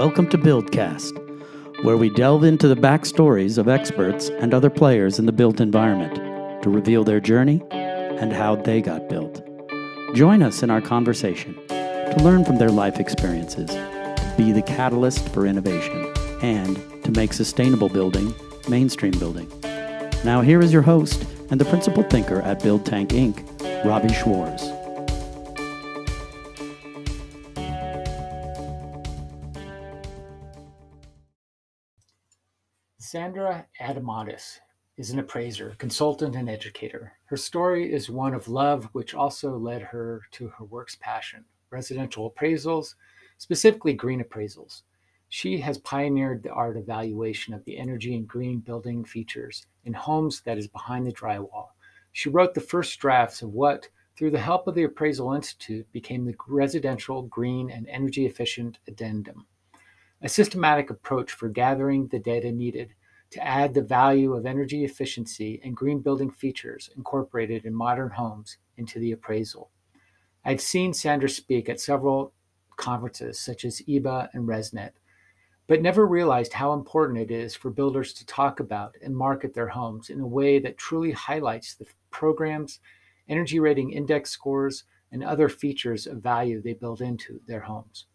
Welcome to Buildcast, where we delve into the backstories of experts and other players in the built environment to reveal their journey and how they got built. Join us in our conversation to learn from their life experiences, to be the catalyst for innovation, and to make sustainable building mainstream building. Now, here is your host and the principal thinker at Build Tank Inc., Robbie Schwartz. Sandra Adomatis is an appraiser, consultant, and educator. Her story is one of love, which also led her to her work's passion residential appraisals, specifically green appraisals. She has pioneered the art of valuation of the energy and green building features in homes that is behind the drywall. She wrote the first drafts of what, through the help of the Appraisal Institute, became the Residential Green and Energy Efficient Addendum, a systematic approach for gathering the data needed to add the value of energy efficiency and green building features incorporated in modern homes into the appraisal. I've seen Sandra speak at several conferences such as EEBA and ResNet, but never realized how important it is for builders to talk about and market their homes in a way that truly highlights the programs, energy rating index scores, and other features of value they build into their homes.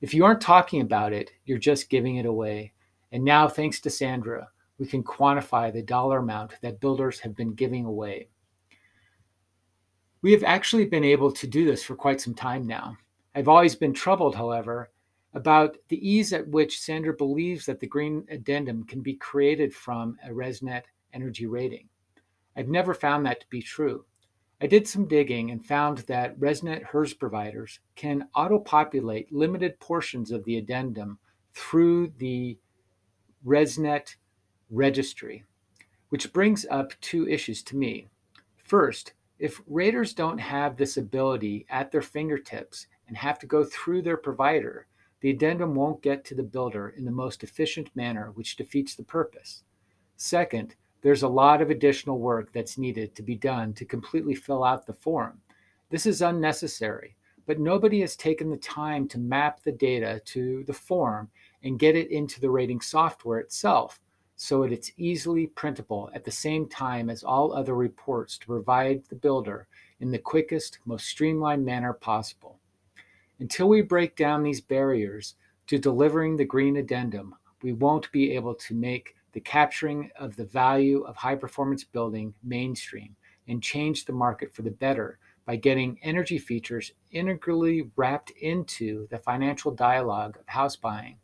If you aren't talking about it, you're just giving it away and now, thanks to Sandra, we can quantify the dollar amount that builders have been giving away. We have actually been able to do this for quite some time now. I've always been troubled, however, about the ease at which Sandra believes that the green addendum can be created from a ResNet energy rating. I've never found that to be true. I did some digging and found that ResNet HERS providers can auto populate limited portions of the addendum through the ResNet registry, which brings up two issues to me. First, if raters don't have this ability at their fingertips and have to go through their provider, the addendum won't get to the builder in the most efficient manner, which defeats the purpose. Second, there's a lot of additional work that's needed to be done to completely fill out the form. This is unnecessary, but nobody has taken the time to map the data to the form and get it into the rating software itself so that it's easily printable at the same time as all other reports to provide the builder in the quickest, most streamlined manner possible. Until we break down these barriers to delivering the green addendum, we won't be able to make the capturing of the value of high performance building mainstream and change the market for the better by getting energy features integrally wrapped into the financial dialogue of house buying.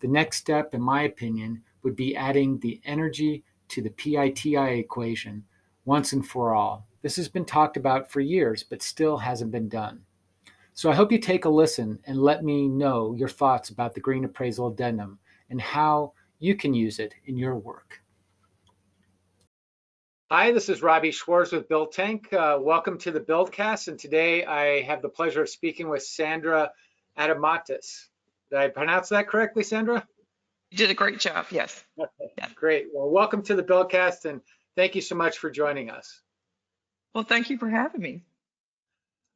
The next step, in my opinion, would be adding the energy to the PITI equation once and for all. This has been talked about for years, but still hasn't been done. So I hope you take a listen and let me know your thoughts about the Green Appraisal Addendum and how you can use it in your work. Hi, this is Robbie Schwartz with Build Tank. Uh, welcome to the Buildcast, and today I have the pleasure of speaking with Sandra Adomatis. Did I pronounce that correctly, Sandra? You did a great job, yes. yeah. Great. Well, welcome to the Buildcast and thank you so much for joining us. Well, thank you for having me.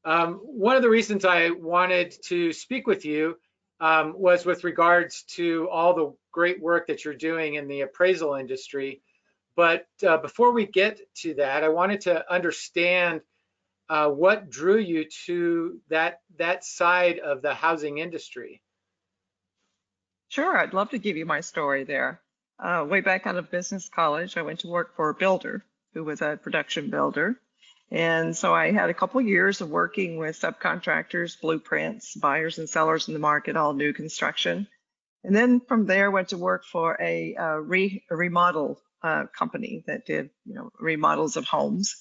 Um, one of the reasons I wanted to speak with you um, was with regards to all the great work that you're doing in the appraisal industry. But uh, before we get to that, I wanted to understand uh, what drew you to that that side of the housing industry. Sure, I'd love to give you my story there. Uh, way back out of business college, I went to work for a builder who was a production builder. And so I had a couple years of working with subcontractors, blueprints, buyers and sellers in the market, all new construction. And then from there, went to work for a, uh, re, a remodel uh, company that did, you know, remodels of homes.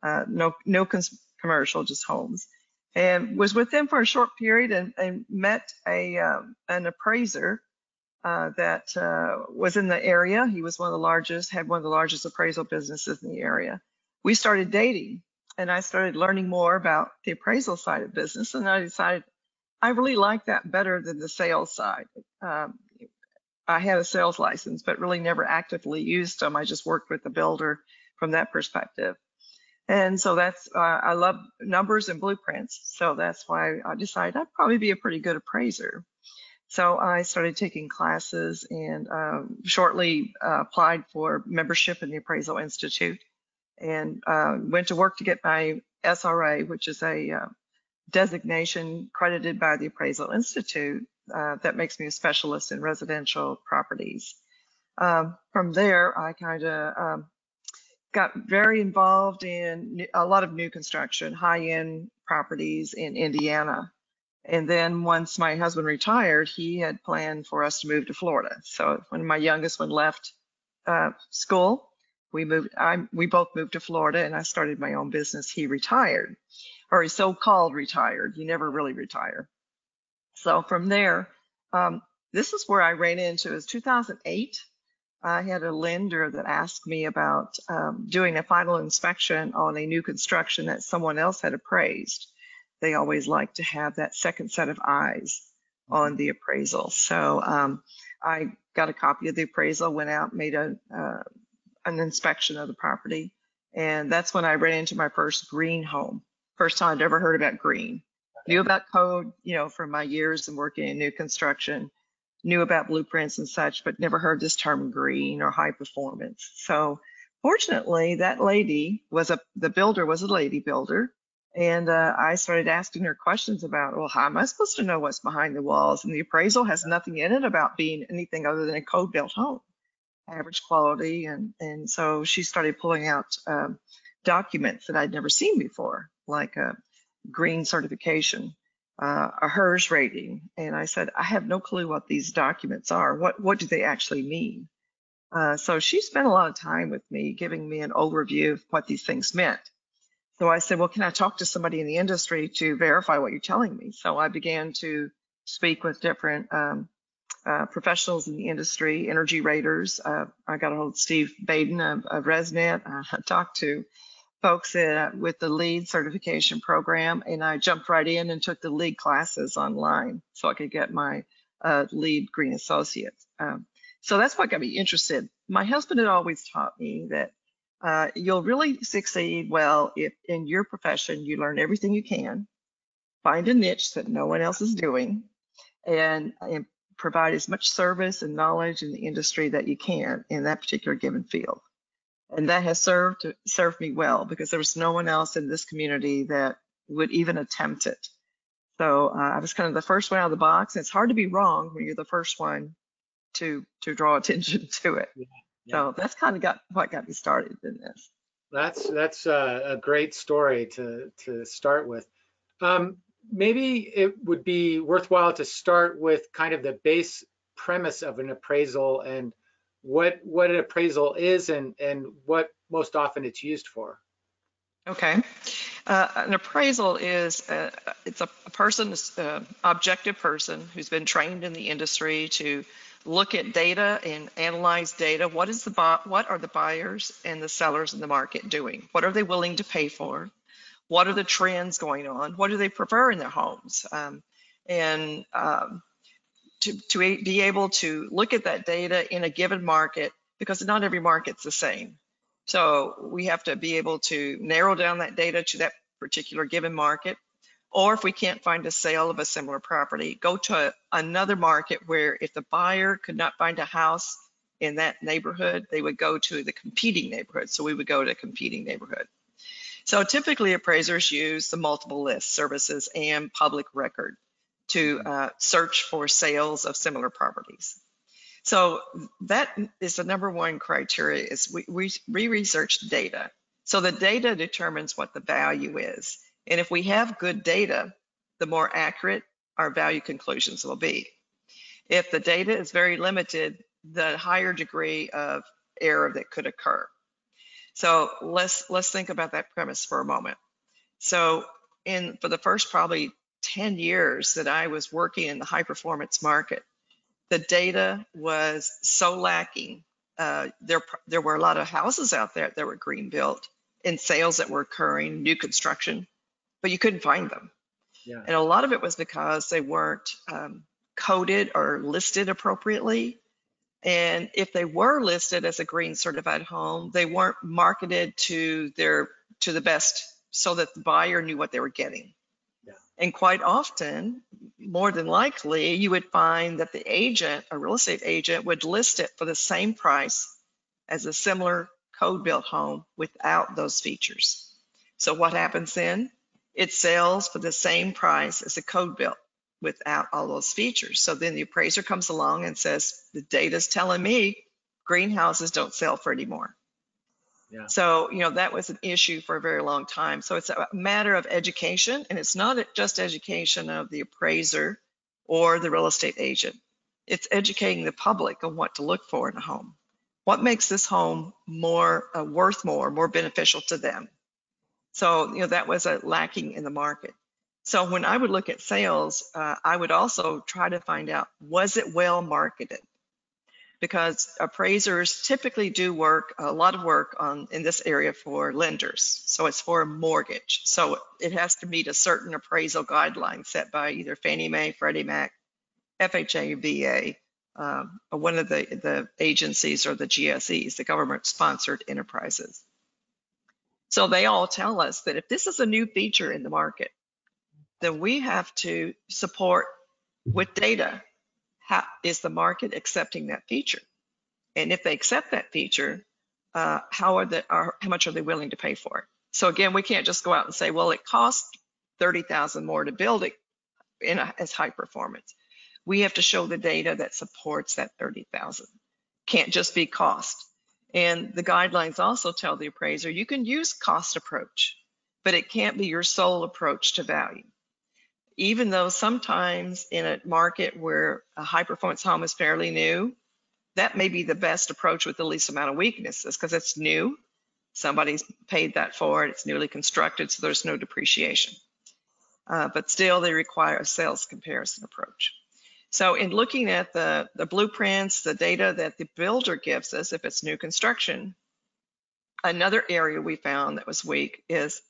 Uh, no, no commercial, just homes. And was with them for a short period and, and met a um, an appraiser uh, that uh, was in the area. He was one of the largest, had one of the largest appraisal businesses in the area. We started dating, and I started learning more about the appraisal side of business, and I decided I really like that better than the sales side. Um, I had a sales license, but really never actively used them. I just worked with the builder from that perspective. And so that's, uh, I love numbers and blueprints. So that's why I decided I'd probably be a pretty good appraiser. So I started taking classes and um, shortly uh, applied for membership in the Appraisal Institute and uh, went to work to get my SRA, which is a uh, designation credited by the Appraisal Institute uh, that makes me a specialist in residential properties. Um, from there, I kind of um, got very involved in a lot of new construction, high-end properties in Indiana. And then once my husband retired, he had planned for us to move to Florida. So when my youngest one left uh, school, we moved. I we both moved to Florida, and I started my own business. He retired, or he so-called retired. You never really retire. So from there, um, this is where I ran into. Is 2008. I had a lender that asked me about um, doing a final inspection on a new construction that someone else had appraised. They always like to have that second set of eyes on the appraisal. So um, I got a copy of the appraisal, went out, made a uh, an inspection of the property, and that's when I ran into my first green home. First time I'd ever heard about green. Knew about code, you know, from my years and working in new construction knew about blueprints and such, but never heard this term green or high performance. So fortunately, that lady was a, the builder was a lady builder. And uh, I started asking her questions about, well, how am I supposed to know what's behind the walls? And the appraisal has nothing in it about being anything other than a code built home, average quality. And, and so she started pulling out um, documents that I'd never seen before, like a green certification uh, a HERS rating. And I said, I have no clue what these documents are. What, what do they actually mean? Uh, so she spent a lot of time with me giving me an overview of what these things meant. So I said, well, can I talk to somebody in the industry to verify what you're telling me? So I began to speak with different um, uh, professionals in the industry, energy raters. Uh, I got a hold of Steve Baden of, of ResNet. I talked to folks uh, with the LEED certification program, and I jumped right in and took the LEED classes online so I could get my uh, LEED Green Associate. Um, so that's what got me interested. My husband had always taught me that uh, you'll really succeed well if in your profession you learn everything you can, find a niche that no one else is doing, and, and provide as much service and knowledge in the industry that you can in that particular given field and that has served served me well because there was no one else in this community that would even attempt it. So uh, I was kind of the first one out of the box. And it's hard to be wrong when you're the first one to to draw attention to it. Yeah. So that's kind of got what got me started in this. That's that's a, a great story to to start with. Um, maybe it would be worthwhile to start with kind of the base premise of an appraisal and what what an appraisal is and and what most often it's used for. Okay, uh, an appraisal is uh, it's a, a person, uh, objective person who's been trained in the industry to look at data and analyze data. What is the what are the buyers and the sellers in the market doing? What are they willing to pay for? What are the trends going on? What do they prefer in their homes? Um, and um, to, to be able to look at that data in a given market because not every market's the same. So we have to be able to narrow down that data to that particular given market. Or if we can't find a sale of a similar property, go to another market where if the buyer could not find a house in that neighborhood, they would go to the competing neighborhood. So we would go to a competing neighborhood. So typically appraisers use the multiple list services and public record to uh, search for sales of similar properties. So that is the number one criteria is we, we, we research data. So the data determines what the value is. And if we have good data, the more accurate our value conclusions will be. If the data is very limited, the higher degree of error that could occur. So let's let's think about that premise for a moment. So in for the first probably 10 years that I was working in the high performance market, the data was so lacking. Uh, there, there were a lot of houses out there that were green built and sales that were occurring, new construction, but you couldn't find them. Yeah. And a lot of it was because they weren't um, coded or listed appropriately. And if they were listed as a green certified home, they weren't marketed to their to the best so that the buyer knew what they were getting. And quite often, more than likely, you would find that the agent, a real estate agent, would list it for the same price as a similar code built home without those features. So what happens then? It sells for the same price as a code built without all those features. So then the appraiser comes along and says, the data's telling me greenhouses don't sell for anymore. Yeah. So, you know, that was an issue for a very long time. So it's a matter of education, and it's not just education of the appraiser or the real estate agent. It's educating the public on what to look for in a home. What makes this home more uh, worth more, more beneficial to them? So, you know, that was a lacking in the market. So when I would look at sales, uh, I would also try to find out, was it well marketed? Because appraisers typically do work, a lot of work on in this area for lenders. So it's for a mortgage. So it has to meet a certain appraisal guideline set by either Fannie Mae, Freddie Mac, FHA, VA, um, one of the, the agencies or the GSEs, the government sponsored enterprises. So they all tell us that if this is a new feature in the market, then we have to support with data. How is the market accepting that feature? And if they accept that feature, uh, how are the are, how much are they willing to pay for it? So again, we can't just go out and say, well, it costs thirty thousand more to build it in a, as high performance. We have to show the data that supports that thirty thousand. Can't just be cost. And the guidelines also tell the appraiser you can use cost approach, but it can't be your sole approach to value even though sometimes in a market where a high performance home is fairly new, that may be the best approach with the least amount of weaknesses because it's new. Somebody's paid that for it. It's newly constructed, so there's no depreciation. Uh, but still, they require a sales comparison approach. So in looking at the, the blueprints, the data that the builder gives us, if it's new construction, another area we found that was weak is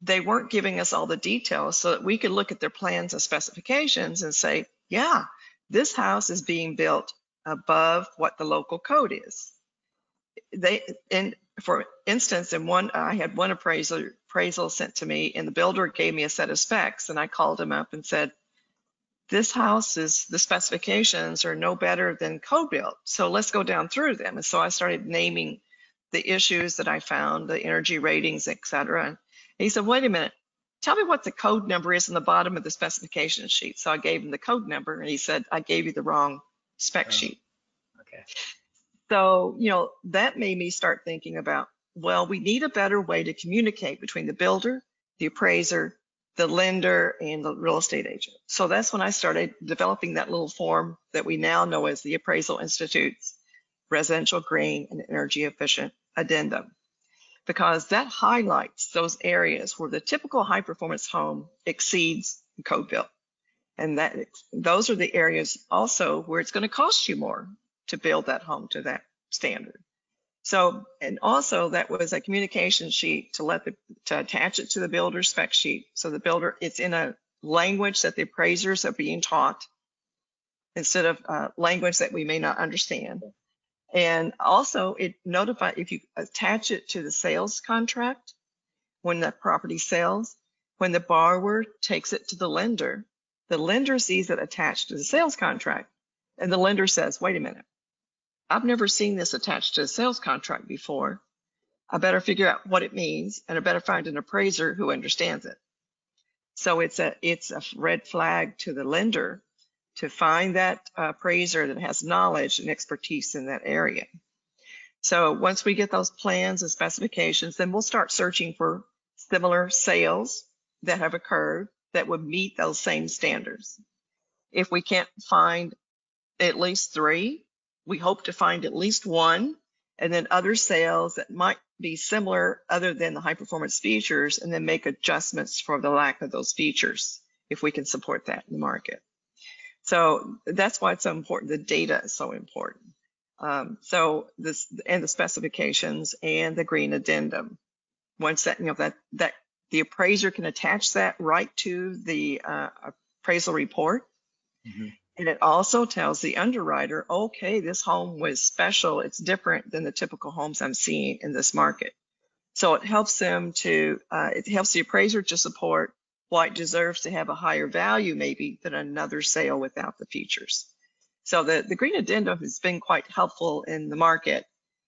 they weren't giving us all the details so that we could look at their plans and specifications and say, yeah, this house is being built above what the local code is. They, and for instance, in one, I had one appraisal, appraisal sent to me and the builder gave me a set of specs and I called him up and said, this house is, the specifications are no better than code built. So let's go down through them. And so I started naming the issues that I found, the energy ratings, et cetera he said, wait a minute, tell me what the code number is in the bottom of the specification sheet. So I gave him the code number and he said, I gave you the wrong spec oh, sheet. Okay. So, you know, that made me start thinking about, well, we need a better way to communicate between the builder, the appraiser, the lender, and the real estate agent. So that's when I started developing that little form that we now know as the Appraisal Institute's Residential Green and Energy Efficient Addendum because that highlights those areas where the typical high performance home exceeds code built. And that those are the areas also where it's going to cost you more to build that home to that standard. So, and also that was a communication sheet to let the, to attach it to the builder spec sheet. So the builder, it's in a language that the appraisers are being taught instead of uh, language that we may not understand. And also it notify if you attach it to the sales contract, when the property sells, when the borrower takes it to the lender, the lender sees it attached to the sales contract. And the lender says, wait a minute, I've never seen this attached to a sales contract before. I better figure out what it means and I better find an appraiser who understands it. So it's a it's a red flag to the lender to find that appraiser that has knowledge and expertise in that area. So once we get those plans and specifications, then we'll start searching for similar sales that have occurred that would meet those same standards. If we can't find at least three, we hope to find at least one, and then other sales that might be similar other than the high performance features, and then make adjustments for the lack of those features if we can support that in the market. So that's why it's so important. The data is so important. Um, so this and the specifications and the green addendum. Once that you know that that the appraiser can attach that right to the uh, appraisal report. Mm-hmm. And it also tells the underwriter, okay, this home was special. It's different than the typical homes I'm seeing in this market. So it helps them to, uh, it helps the appraiser to support why it deserves to have a higher value maybe than another sale without the features. So the, the green addendum has been quite helpful in the market.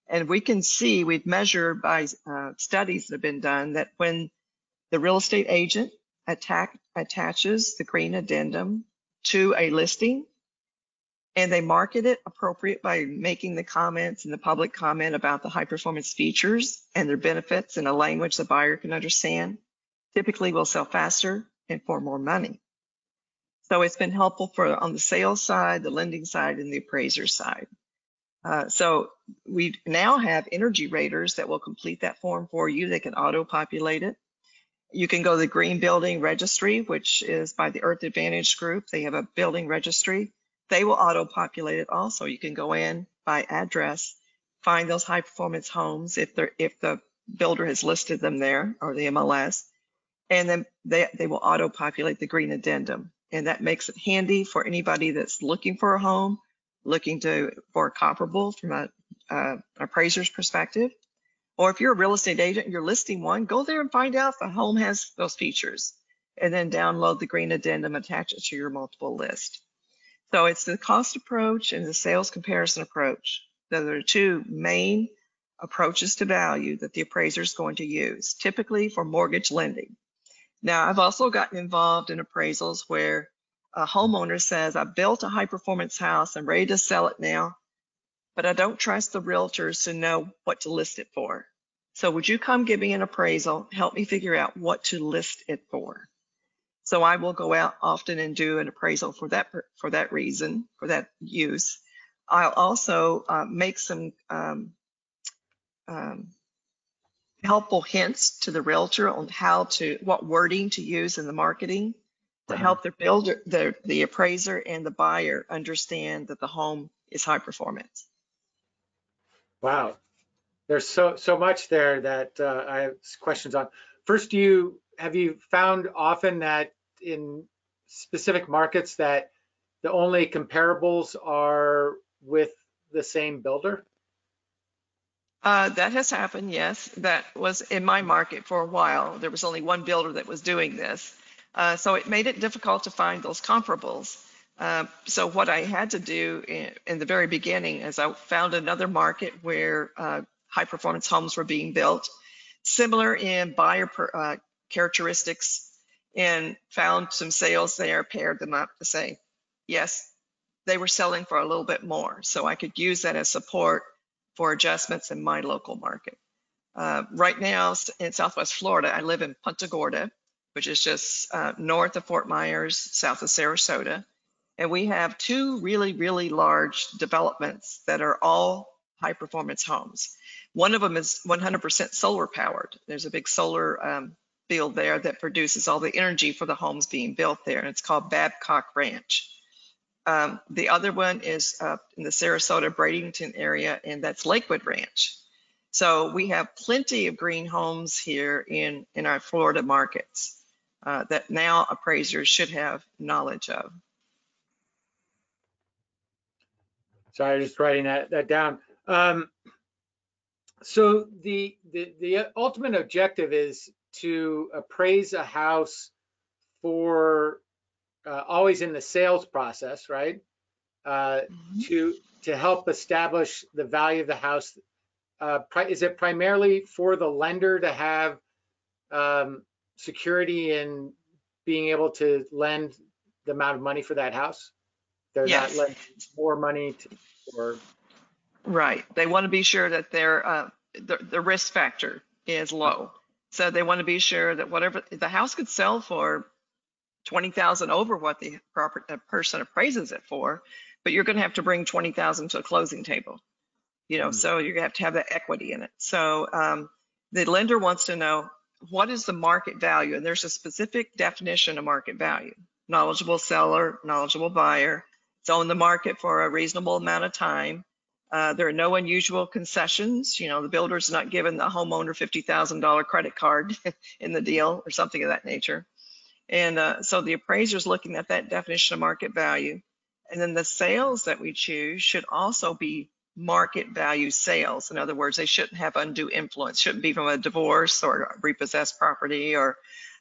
And we can see, we've measured by uh, studies that have been done that when the real estate agent attack, attaches the green addendum to a listing and they market it appropriate by making the comments and the public comment about the high performance features and their benefits in a language the buyer can understand, typically will sell faster and for more money. So it's been helpful for on the sales side, the lending side, and the appraiser side. Uh, so we now have energy raters that will complete that form for you. They can auto-populate it. You can go to the Green Building Registry, which is by the Earth Advantage Group. They have a building registry. They will auto-populate it also. You can go in by address, find those high-performance homes if they're if the builder has listed them there or the MLS, and then they, they will auto-populate the green addendum. And that makes it handy for anybody that's looking for a home, looking to for a comparable from a uh, appraiser's perspective. Or if you're a real estate agent and you're listing one, go there and find out if the home has those features and then download the green addendum, attach it to your multiple list. So it's the cost approach and the sales comparison approach. Those are two main approaches to value that the appraiser is going to use, typically for mortgage lending. Now, I've also gotten involved in appraisals where a homeowner says, I built a high performance house, I'm ready to sell it now, but I don't trust the realtors to know what to list it for. So would you come give me an appraisal, help me figure out what to list it for? So I will go out often and do an appraisal for that for that reason, for that use. I'll also uh, make some um, um, helpful hints to the realtor on how to, what wording to use in the marketing to Uh-huh. help the builder, the, the appraiser and the buyer understand that the home is high performance. Wow. There's so, so much there that uh, I have questions on. First, do you, have you found often that in specific markets that the only comparables are with the same builder? Uh, that has happened, yes. That was in my market for a while. There was only one builder that was doing this. Uh, so it made it difficult to find those comparables. Uh, so what I had to do in, in, the very beginning is I found another market where uh, high performance homes were being built, similar in buyer per, uh, characteristics, and found some sales there, paired them up to say, yes, they were selling for a little bit more. So I could use that as support for adjustments in my local market. Uh, right now in Southwest Florida, I live in Punta Gorda, which is just uh, north of Fort Myers, south of Sarasota. And we have two really, really large developments that are all high performance homes. One of them is 100% solar powered. There's a big solar um, field there that produces all the energy for the homes being built there, and it's called Babcock Ranch. Um, the other one is uh, in the Sarasota Bradenton area, and that's Lakewood Ranch. So we have plenty of green homes here in, in our Florida markets uh, that now appraisers should have knowledge of. Sorry, just writing that, that down. Um, so the, the, the ultimate objective is to appraise a house for uh, always in the sales process, right? Uh, mm-hmm. To to help establish the value of the house. Uh, is it primarily for the lender to have um, security in being able to lend the amount of money for that house? They're yes. not lending more money to, or right. They want to be sure that their uh, the, the risk factor is low. So they want to be sure that whatever the house could sell for 20,000 over what the proper the person appraises it for, but you're going to have to bring 20,000 to a closing table. You know, mm-hmm. so you're going to have to have that equity in it. So um, the lender wants to know what is the market value, and there's a specific definition of market value: knowledgeable seller, knowledgeable buyer. It's on the market for a reasonable amount of time. Uh, there are no unusual concessions. You know, the builder's not giving the homeowner $50,000 credit card in the deal or something of that nature. And uh, so the appraiser is looking at that definition of market value. And then the sales that we choose should also be market value sales. In other words, they shouldn't have undue influence, shouldn't be from a divorce or a repossessed property or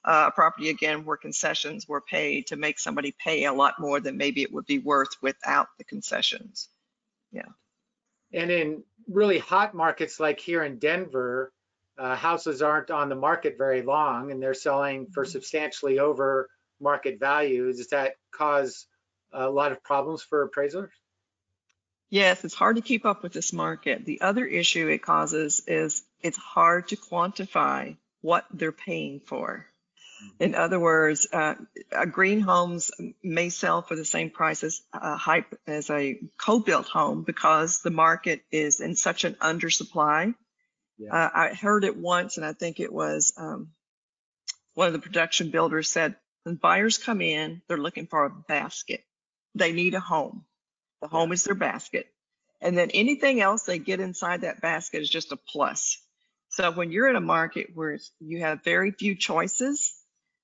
uh, a property again where concessions were paid to make somebody pay a lot more than maybe it would be worth without the concessions. Yeah. And in really hot markets like here in Denver, uh, houses aren't on the market very long and they're selling for substantially over market value. Does that cause a lot of problems for appraisers? Yes, it's hard to keep up with this market. The other issue it causes is it's hard to quantify what they're paying for. In other words, uh, uh, green homes may sell for the same price as a hype as a code-built home because the market is in such an undersupply. Yeah. Uh, I heard it once, and I think it was um, one of the production builders said, when buyers come in, they're looking for a basket. They need a home. The home is their basket. And then anything else they get inside that basket is just a plus. So when you're in a market where you have very few choices,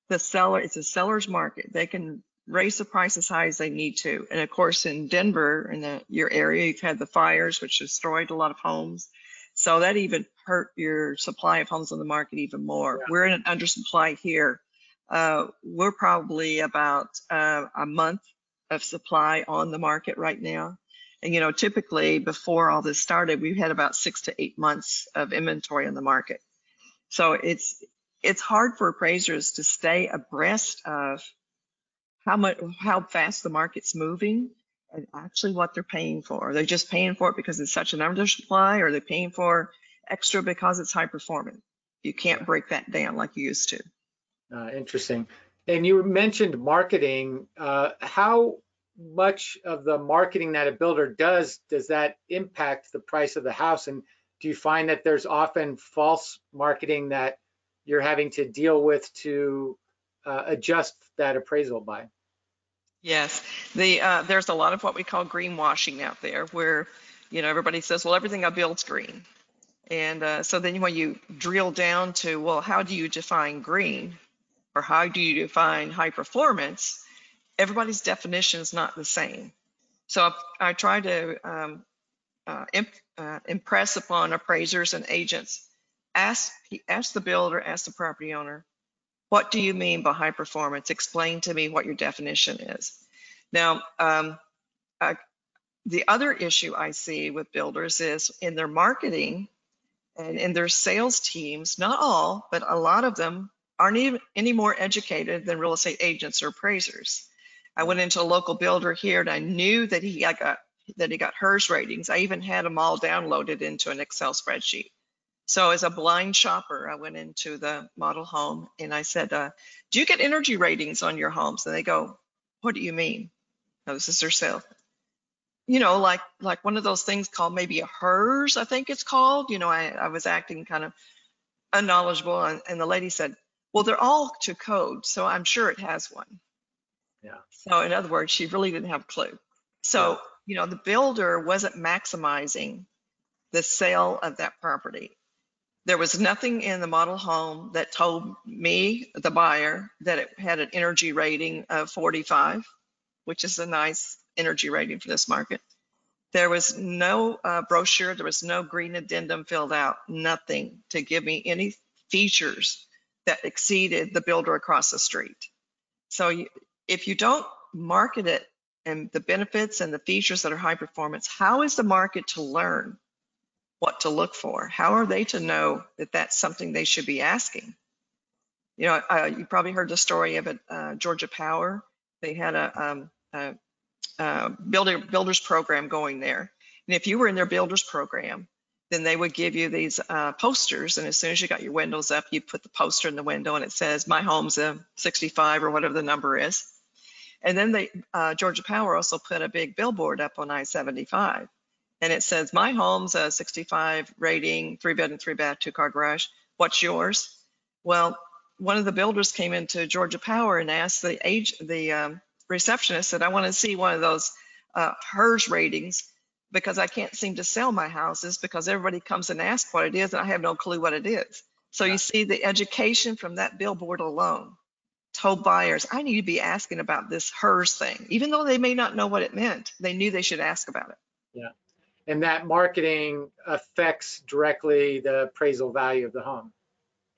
the seller, it's a seller's market. They can raise the price as high as they need to. And of course, in Denver, in the, your area, you've had the fires, which destroyed a lot of homes. So that even hurt your supply of homes on the market even more. Yeah. We're in an undersupply here. Uh, we're probably about uh, a month of supply on the market right now. And, you know, typically before all this started, we had about six to eight months of inventory on the market. So it's, it's hard for appraisers to stay abreast of how much, how fast the market's moving and actually what they're paying for. Are they just paying for it because it's such an undersupply or are they paying for extra because it's high performing? You can't break that down like you used to. Uh, interesting. And you mentioned marketing. Uh, how much of the marketing that a builder does, does that impact the price of the house? And do you find that there's often false marketing that you're having to deal with to uh, adjust that appraisal by? Yes, the uh, there's a lot of what we call greenwashing out there, where you know everybody says, well, everything I build's green, and uh, so then when you drill down to, well, how do you define green, or how do you define high performance? Everybody's definition is not the same. So I, I try to um, uh, imp, uh, impress upon appraisers and agents, ask the builder, ask the property owner, what do you mean by high performance? Explain to me what your definition is. Now, um, uh, the other issue I see with builders is in their marketing and in their sales teams, not all, but a lot of them aren't even any more educated than real estate agents or appraisers. I went into a local builder here and I knew that he I got that he got HERS ratings. I even had them all downloaded into an Excel spreadsheet. So as a blind shopper, I went into the model home and I said, uh, do you get energy ratings on your homes? And they go, what do you mean? No, this is their sale. You know, like like one of those things called maybe a HERS, I think it's called. You know, I, I was acting kind of unknowledgeable and, and the lady said, well, they're all to code, so I'm sure it has one. Yeah. So in other words, she really didn't have a clue. So, Yeah. you know, the builder wasn't maximizing the sale of that property. There was nothing in the model home that told me, the buyer, that it had an energy rating of 45, which is a nice energy rating for this market. There was no uh, brochure, there was no green addendum filled out, nothing to give me any features that exceeded the builder across the street. So you, if you don't market it and the benefits and the features that are high performance, how is the market to learn what to look for? How are they to know that that's something they should be asking? You know, uh, you probably heard the story of it, uh, Georgia Power. They had a, um, a, a builder builders program going there, and if you were in their builders program, then they would give you these uh, posters, and as soon as you got your windows up, you put the poster in the window, and it says, "My home's a 65" or whatever the number is. And then they, uh, Georgia Power also put a big billboard up on I-75 and it says, my home's a 65 rating, three bed and three bath, two car garage. What's yours? Well, one of the builders came into Georgia Power and asked the age, the um, receptionist said, I want to see one of those uh, HERS ratings because I can't seem to sell my houses because everybody comes and asks what it is and I have no clue what it is. So Yeah. you see the education from that billboard alone told buyers, I need to be asking about this HERS thing. Even though they may not know what it meant, they knew they should ask about it. And that marketing affects directly the appraisal value of the home.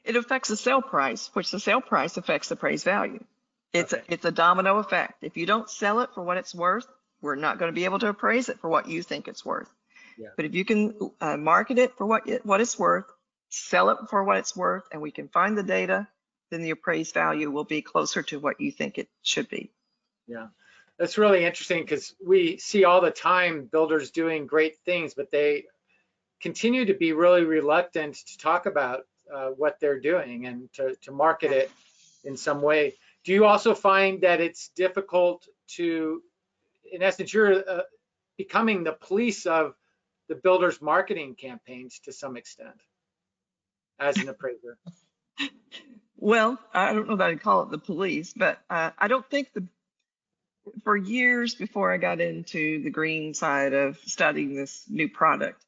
It affects the sale price, which the sale price affects the appraised value. It's Okay. a, it's a domino effect. If you don't sell it for what it's worth, we're not going to be able to appraise it for what you think it's worth. Yeah. But if you can uh, market it for what it, what it's worth, sell it for what it's worth, and we can find the data, then the appraised value will be closer to what you think it should be. Yeah, that's really interesting because we see all the time builders doing great things, but they continue to be really reluctant to talk about uh, what they're doing and to, to market it in some way. Do you also find that it's difficult to, in essence, you're uh, becoming the police of the builders' marketing campaigns to some extent as an appraiser? Well, I don't know that I'd call it the police, but uh, I don't think the, for years before I got into the green side of studying this new product,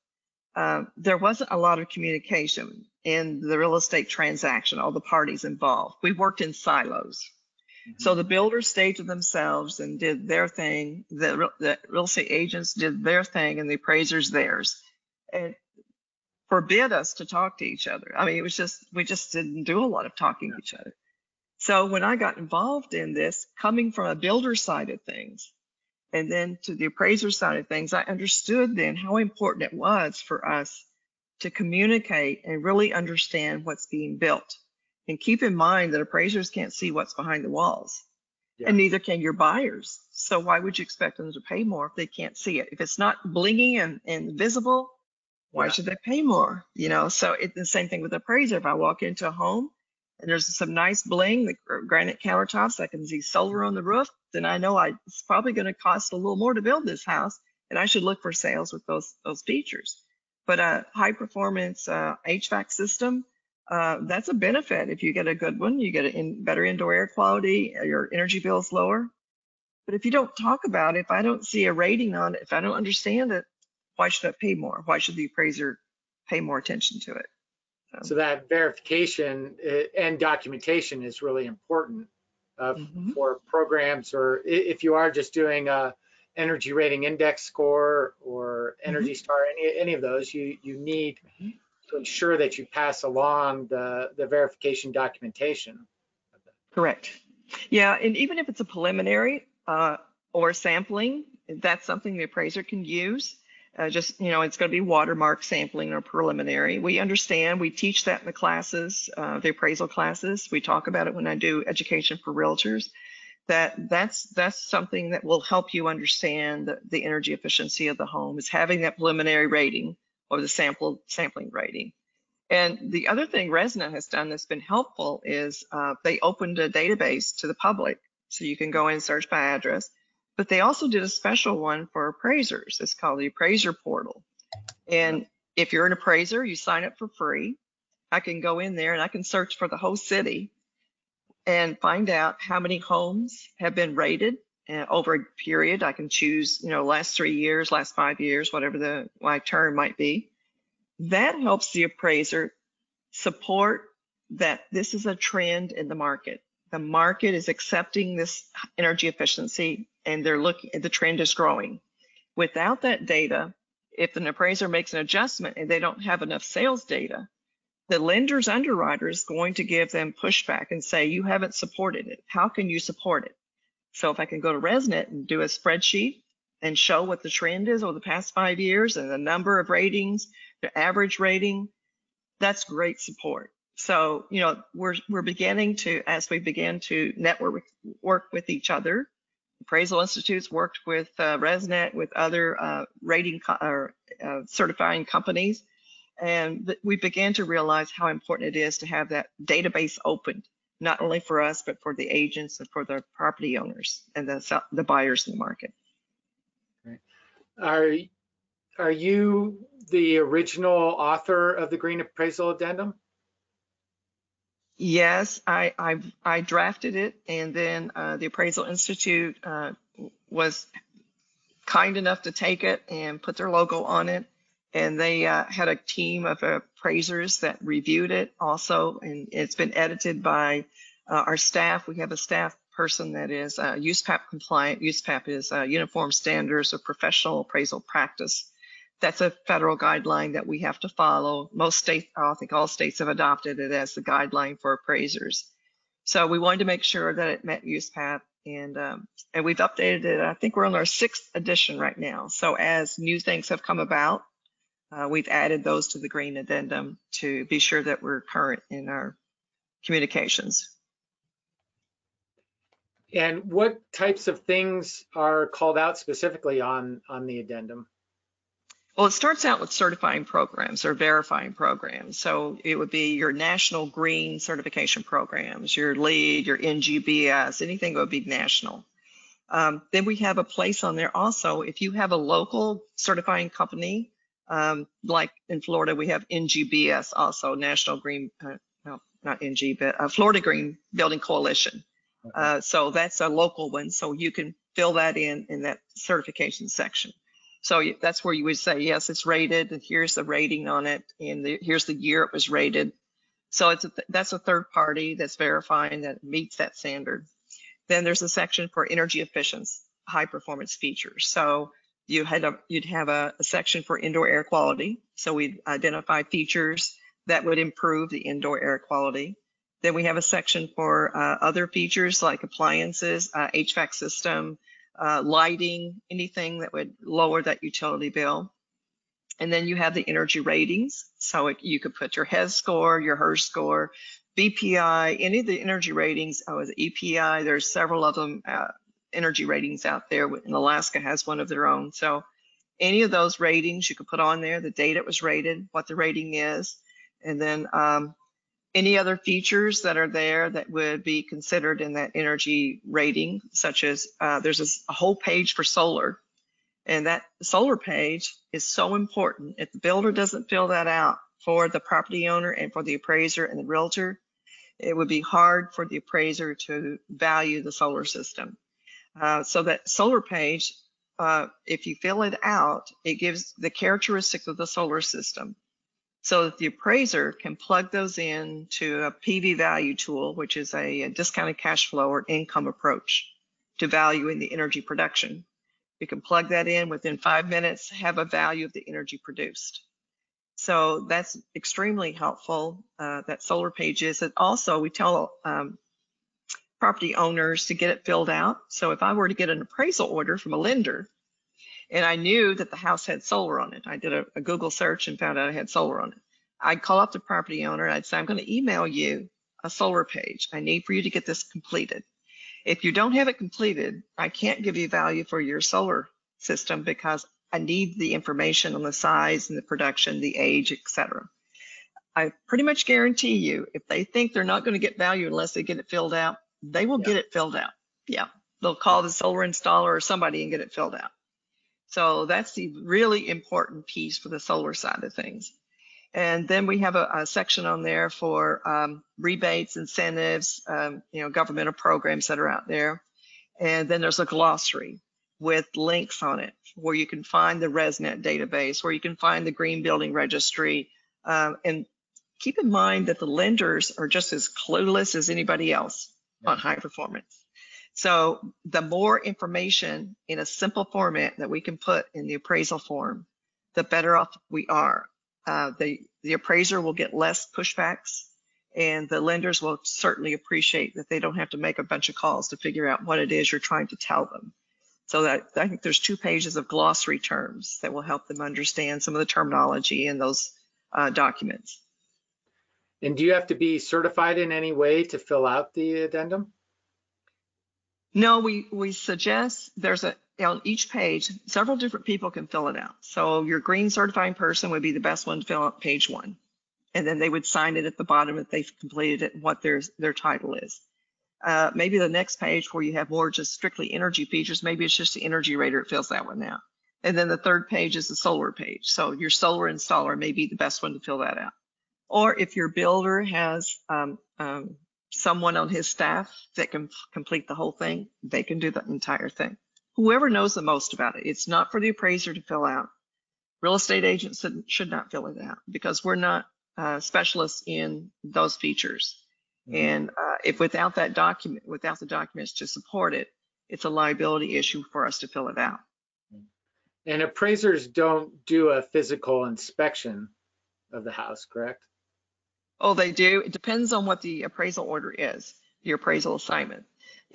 uh, there wasn't a lot of communication in the real estate transaction, all the parties involved. We worked in silos. So the builders stayed to themselves and did their thing. The, the real estate agents did their thing and the appraisers theirs. And forbid us to talk to each other. I mean, it was just, we just didn't do a lot of talking to each other. So when I got involved in this, coming from a builder side of things, and then to the appraiser side of things, I understood then how important it was for us to communicate and really understand what's being built. And keep in mind that appraisers can't see what's behind the walls. Yeah. And neither can your buyers. So why would you expect them to pay more if they can't see it? If it's not blinging and, and visible, why Yeah. should they pay more? You know, so it's the same thing with appraiser. If I walk into a home and there's some nice bling, the granite countertops, I can see solar on the roof, then I know I, it's probably going to cost a little more to build this house, and I should look for sales with those those features. But a high performance uh, HVAC system, uh, that's a benefit. If you get a good one, you get in, better indoor air quality, uh, your energy bill is lower. But if you don't talk about it, if I don't see a rating on it, if I don't understand it, why should I pay more? Why should the appraiser pay more attention to it? So that verification uh, and documentation is really important uh, Mhm. for programs or if you are just doing a energy rating index score or Energy Star, any, any of those, you, you need Mhm. to ensure that you pass along the, the verification documentation. Correct. Yeah, and even if it's a preliminary uh, or sampling, that's something the appraiser can use. Uh, just, you know, it's going to be watermark sampling or preliminary. We understand, we teach that in the classes, uh, the appraisal classes. We talk about it when I do education for realtors. That that's that's something that will help you understand the, the energy efficiency of the home is having that preliminary rating or the sample sampling rating. And the other thing ResNet has done that's been helpful is uh, they opened a database to the public, so you can go in and search by address. But they also did a special one for appraisers. It's called the Appraiser Portal. And if you're an appraiser, you sign up for free. I can go in there and I can search for the whole city and find out how many homes have been rated uh, over a period. I can choose, you know, last three years, last five years, whatever the my term might be. That helps the appraiser support that this is a trend in the market. The market is accepting this energy efficiency and they're looking, the trend is growing. Without that data, if an appraiser makes an adjustment and they don't have enough sales data, the lender's underwriter is going to give them pushback and say, you haven't supported it. How can you support it? So if I can go to ResNet and do a spreadsheet and show what the trend is over the past five years and the number of ratings, the average rating, that's great support. So, you know, we're, we're beginning to, as we begin to network, work with each other, appraisal institutes worked with uh, ResNet, with other uh, rating co- or uh, certifying companies. And th- we began to realize how important it is to have that database opened, not only for us, but for the agents and for the property owners and the, the buyers in the market. Are, are you the original author of the Green Appraisal Addendum? Yes, I, I, I drafted it and then uh, the Appraisal Institute uh, was kind enough to take it and put their logo on it. And they uh, had a team of appraisers that reviewed it also. And it's been edited by uh, our staff. We have a staff person that is uh, USPAP compliant. USPAP is uh, Uniform Standards of Professional Appraisal Practice. That's a federal guideline that we have to follow. Most states, I think all states have adopted it as the guideline for appraisers. So we wanted to make sure that it met USPAP and um, and we've updated it. I think we're on our sixth edition right now. So as new things have come about, uh, we've added those to the green addendum to be sure that we're current in our communications. And what types of things are called out specifically on on the addendum? Well, it starts out with certifying programs or verifying programs. So it would be your national green certification programs, your LEED, your NGBS, anything that would be national. Um, then we have a place on there also, if you have a local certifying company, um, like in Florida, we have NGBS also, National Green, uh, no, not NG, but uh, Florida Green Building Coalition. Uh, so that's a local one. So you can fill that in in that certification section. So that's where you would say, yes, it's rated, and here's the rating on it, and the, here's the year it was rated. So it's a, that's a third party that's verifying that meets that standard. Then there's a section for energy efficiency, high performance features. So you had a, you'd have a, a section for indoor air quality. So we'd identify features that would improve the indoor air quality. Then we have a section for uh, other features like appliances, uh, HVAC system, uh, lighting, anything that would lower that utility bill. And then you have the energy ratings. So it, you could put your HES score, your HERS score, BPI, any of the energy ratings, oh, the EPI, there's several of them, uh, energy ratings out there. And Alaska has one of their own. So any of those ratings you could put on there, the date it was rated, what the rating is, and then um, any other features that are there that would be considered in that energy rating, such as uh, there's a, whole page for solar, and that solar page is so important. If the builder doesn't fill that out for the property owner and for the appraiser and the realtor, it would be hard for the appraiser to value the solar system. Uh, so that solar page, uh, if you fill it out, it gives the characteristics of the solar system so that the appraiser can plug those in to a PV value tool, which is a, discounted cash flow or income approach to valuing the energy production. You can plug that in within five minutes, have a value of the energy produced. So that's extremely helpful, uh, that solar page is. And also we tell um, property owners to get it filled out. So if I were to get an appraisal order from a lender, and I knew that the house had solar on it. I did a, a Google search and found out it had solar on it. I'd call up the property owner and I'd say, I'm going to email you a solar page. I need for you to get this completed. If you don't have it completed, I can't give you value for your solar system because I need the information on the size and the production, the age, etc. I pretty much guarantee you, if they think they're not going to get value unless they get it filled out, they will yeah. get it filled out. Yeah, they'll call the solar installer or somebody and get it filled out. So that's the really important piece for the solar side of things. And then we have a, a section on there for um, rebates, incentives, um, you know, governmental programs that are out there. And then there's a glossary with links on it where you can find the ResNet database, where you can find the Green Building Registry. Um, and keep in mind that the lenders are just as clueless as anybody else yeah. on high performance. So the more information in a simple format that we can put in the appraisal form, the better off we are. Uh, the, the appraiser will get less pushbacks and the lenders will certainly appreciate that they don't have to make a bunch of calls to figure out what it is you're trying to tell them. So that I think there's two pages of glossary terms that will help them understand some of the terminology in those uh, documents. And do you have to be certified in any way to fill out the addendum? No, we, we suggest there's a, on each page, several different people can fill it out. So your green certifying person would be the best one to fill out page one. And then they would sign it at the bottom if they've completed it and what their, their title is. Uh, maybe the next page where you have more just strictly energy features, maybe it's just the energy rater, it fills that one out. And then the third page is the solar page. So your solar installer may be the best one to fill that out. Or if your builder has um, um, someone on his staff that can complete the whole thing, they can do the entire thing. Whoever knows the most about it. It's not for the appraiser to fill out. Real estate agents should not fill it out because we're not uh, specialists in those features. Mm-hmm. And uh, if without that document, without the documents to support it, it's a liability issue for us to fill it out. And appraisers don't do a physical inspection of the house, correct? Oh, they do. It depends on what the appraisal order is, your appraisal assignment.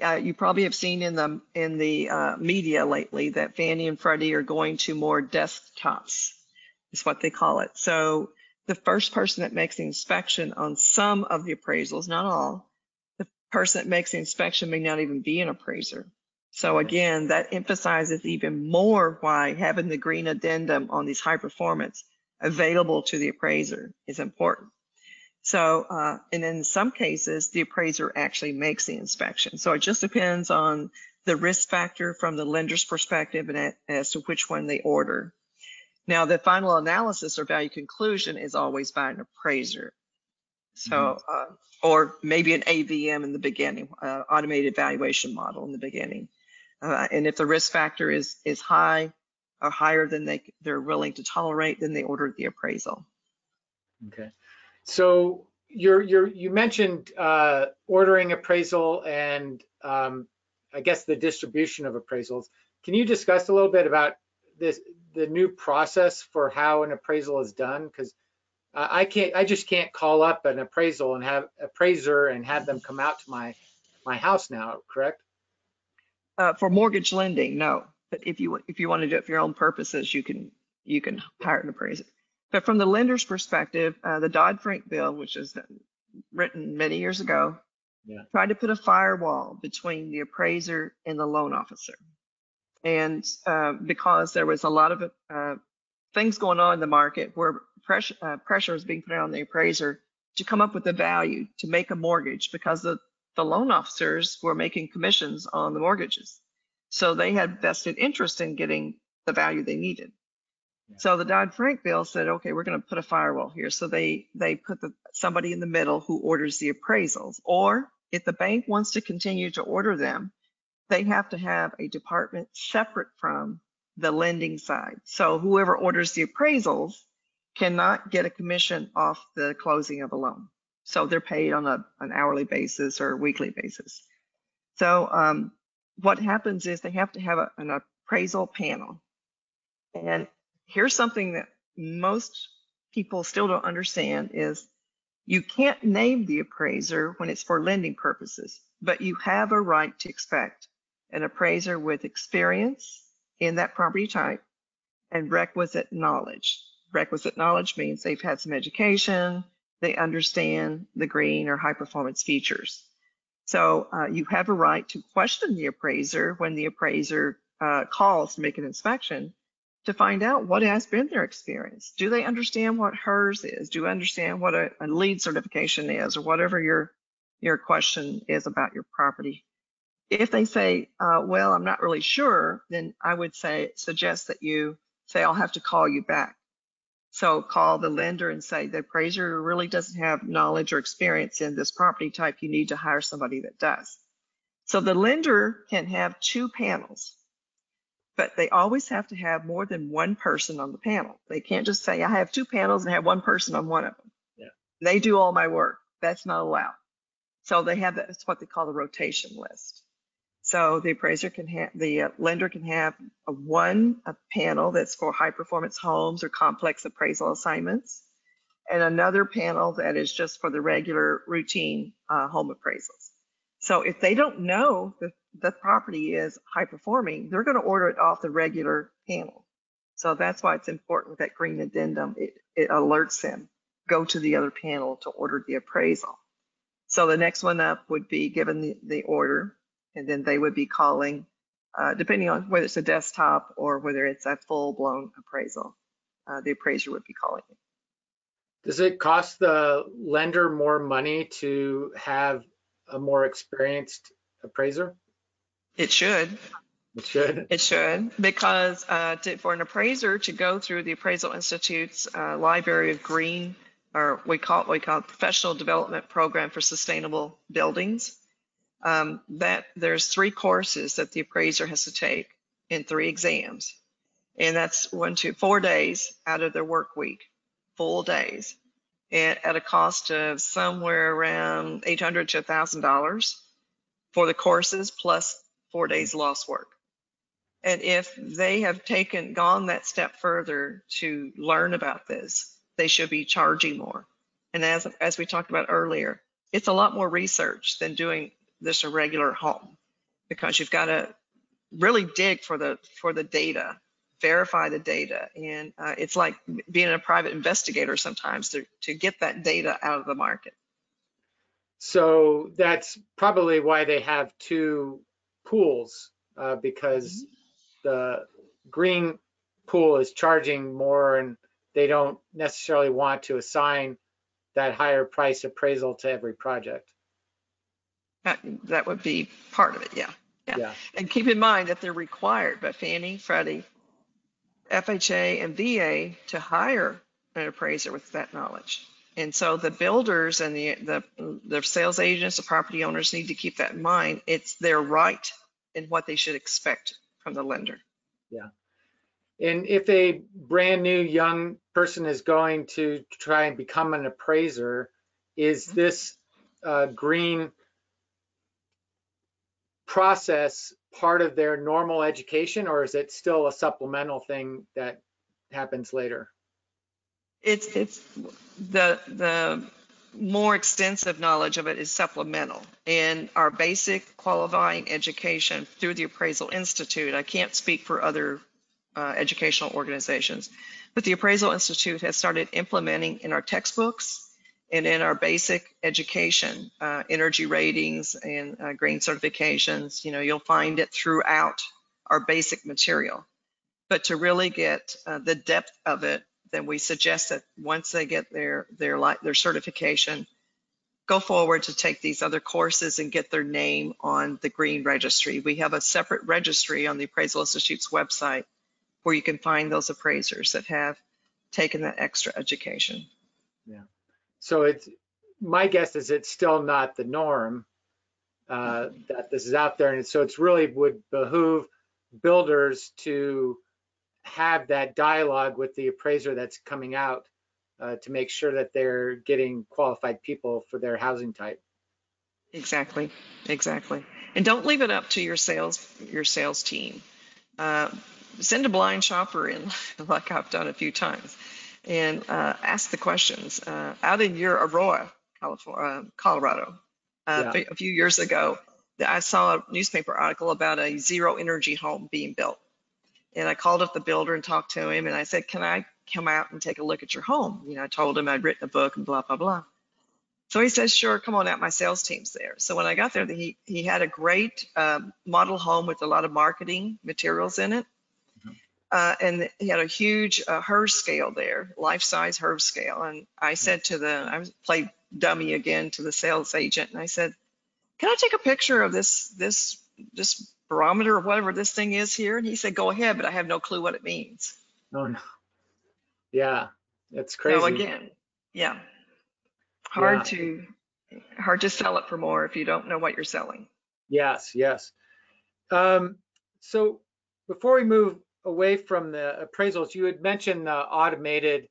Uh, you probably have seen in the in the uh, media lately that Fannie and Freddie are going to more desktops, is what they call it. So the first person that makes the inspection on some of the appraisals, not all, the person that makes the inspection may not even be an appraiser. So again, that emphasizes even more why having the green addendum on these high performance available to the appraiser is important. So, uh, and in some cases, the appraiser actually makes the inspection. So it just depends on the risk factor from the lender's perspective and as to which one they order. Now, the final analysis or value conclusion is always by an appraiser. So, mm-hmm. uh, or maybe an AVM in the beginning, uh, automated valuation model in the beginning. Uh, and if the risk factor is is high or higher than they they're willing to tolerate, then they order the appraisal. Okay. So you're you're you mentioned uh, ordering appraisal and um, I guess the distribution of appraisals. Can you discuss a little bit about this the new process for how an appraisal is done? Because I can't I just can't call up an appraisal and have appraiser and have them come out to my my house now, correct? Uh, for mortgage lending, no. But if you if you want to do it for your own purposes, you can you can hire an appraiser. But from the lender's perspective, uh, the Dodd Frank bill, which is written many years ago, yeah. tried to put a firewall between the appraiser and the loan officer. And uh, because there was a lot of uh, things going on in the market where pressure, uh, pressure was being put on the appraiser to come up with a value to make a mortgage because the the loan officers were making commissions on the mortgages. So they had vested interest in getting the value they needed. So the Dodd-Frank bill said, okay, we're going to put a firewall here. So they they put the, somebody in the middle who orders the appraisals. Or if the bank wants to continue to order them, they have to have a department separate from the lending side. So whoever orders the appraisals cannot get a commission off the closing of a loan. So they're paid on a, an hourly basis or weekly basis. So um, what happens is they have to have a, an appraisal panel. And here's something that most people still don't understand is you can't name the appraiser when it's for lending purposes, but you have a right to expect an appraiser with experience in that property type and requisite knowledge. Requisite knowledge means they've had some education, they understand the green or high performance features. So uh, you have a right to question the appraiser when the appraiser uh, calls to make an inspection to find out what has been their experience. Do they understand what HERS is? Do you understand what a, a LEED certification is or whatever your, your question is about your property? If they say, uh, well, I'm not really sure, then I would say, suggest that you say, I'll have to call you back so call the lender and say the appraiser really doesn't have knowledge or experience in this property type. You need to hire somebody that does. So the lender can have two panels, but they always have to have more than one person on the panel. They can't just say, I have two panels and have one person on one of them. Yeah. They do all my work. That's not allowed. So they have that's what they call the rotation list. So the appraiser can have, the uh, lender can have a one a panel that's for high performance homes or complex appraisal assignments, and another panel that is just for the regular routine uh, home appraisals. So if they don't know that the property is high performing, they're going to order it off the regular panel. So that's why it's important that green addendum. It, it alerts them, go to the other panel to order the appraisal. So the next one up would be given the, the order and then they would be calling, uh, depending on whether it's a desktop or whether it's a full-blown appraisal, uh, the appraiser would be calling it. Does it cost the lender more money to have a more experienced appraiser? It should. It should. It should, because uh, to, for an appraiser to go through the Appraisal Institute's uh, Library of Green, or we call it, we call it Professional Development Program for Sustainable Buildings, um, that there's three courses that the appraiser has to take in three exams. And that's one, two, four days out of their work week, full days, and at a cost of somewhere around 800 to $1,000 for the courses plus four days lost work. And if they have taken, gone that step further to learn about this, they should be charging more. And as, as we talked about earlier, it's a lot more research than doing this a regular home because you've got to really dig for the, for the data, verify the data. And uh, it's like being a private investigator sometimes to, to get that data out of the market. So that's probably why they have two pools uh, because the green pool is charging more and they don't necessarily want to assign that higher price appraisal to every project. That, that would be part of it, yeah. yeah. Yeah. And keep in mind that they're required by Fannie, Freddie, FHA, and VA to hire an appraiser with that knowledge. And so the builders and the, the, the sales agents, the property owners need to keep that in mind. It's their right and what they should expect from the lender. Yeah. And if a brand new young person is going to try and become an appraiser, is this uh, green process part of their normal education or is it still a supplemental thing that happens later? It's, it's the, the more extensive knowledge of it is supplemental. And our basic qualifying education through the Appraisal Institute, I can't speak for other uh, educational organizations, but the Appraisal Institute has started implementing in our textbooks and in our basic education, uh, energy ratings and uh, green certifications. You know, you'll find it throughout our basic material. But to really get uh, the depth of it, then we suggest that once they get their their their certification, go forward to take these other courses and get their name on the green registry. We have a separate registry on the Appraisal Institute's website where you can find those appraisers that have taken that extra education. Yeah. So it's, my guess is it's still not the norm uh, that this is out there. And so it's really would behoove builders to have that dialogue with the appraiser that's coming out uh, to make sure that they're getting qualified people for their housing type. Exactly, exactly. And don't leave it up to your sales your sales team. Uh, send a blind shopper in, like I've done a few times, and uh, ask the questions. Uh, out in your Aurora, California, Colorado, uh, Yeah. a few years ago, I saw a newspaper article about a zero energy home being built. And I called up the builder and talked to him, and I said, "Can I come out and take a look at your home?" You know, I told him I'd written a book and blah blah blah. So he says, "Sure, come on out. My sales team's there." So when I got there, he he had a great um, model home with a lot of marketing materials in it, uh, and he had a huge uh, scale there, life size HERS scale. And I said to the, I was- played dummy again to the sales agent, and I said, "Can I take a picture of this this this barometer or whatever this thing is here?" And he said, "Go ahead, but I have no clue what it means." Oh, no. Yeah, it's So crazy. again, yeah, hard to hard to sell it for more if you don't know what you're selling. Yes, yes. Um, so before we move away from the appraisals, you had mentioned the automated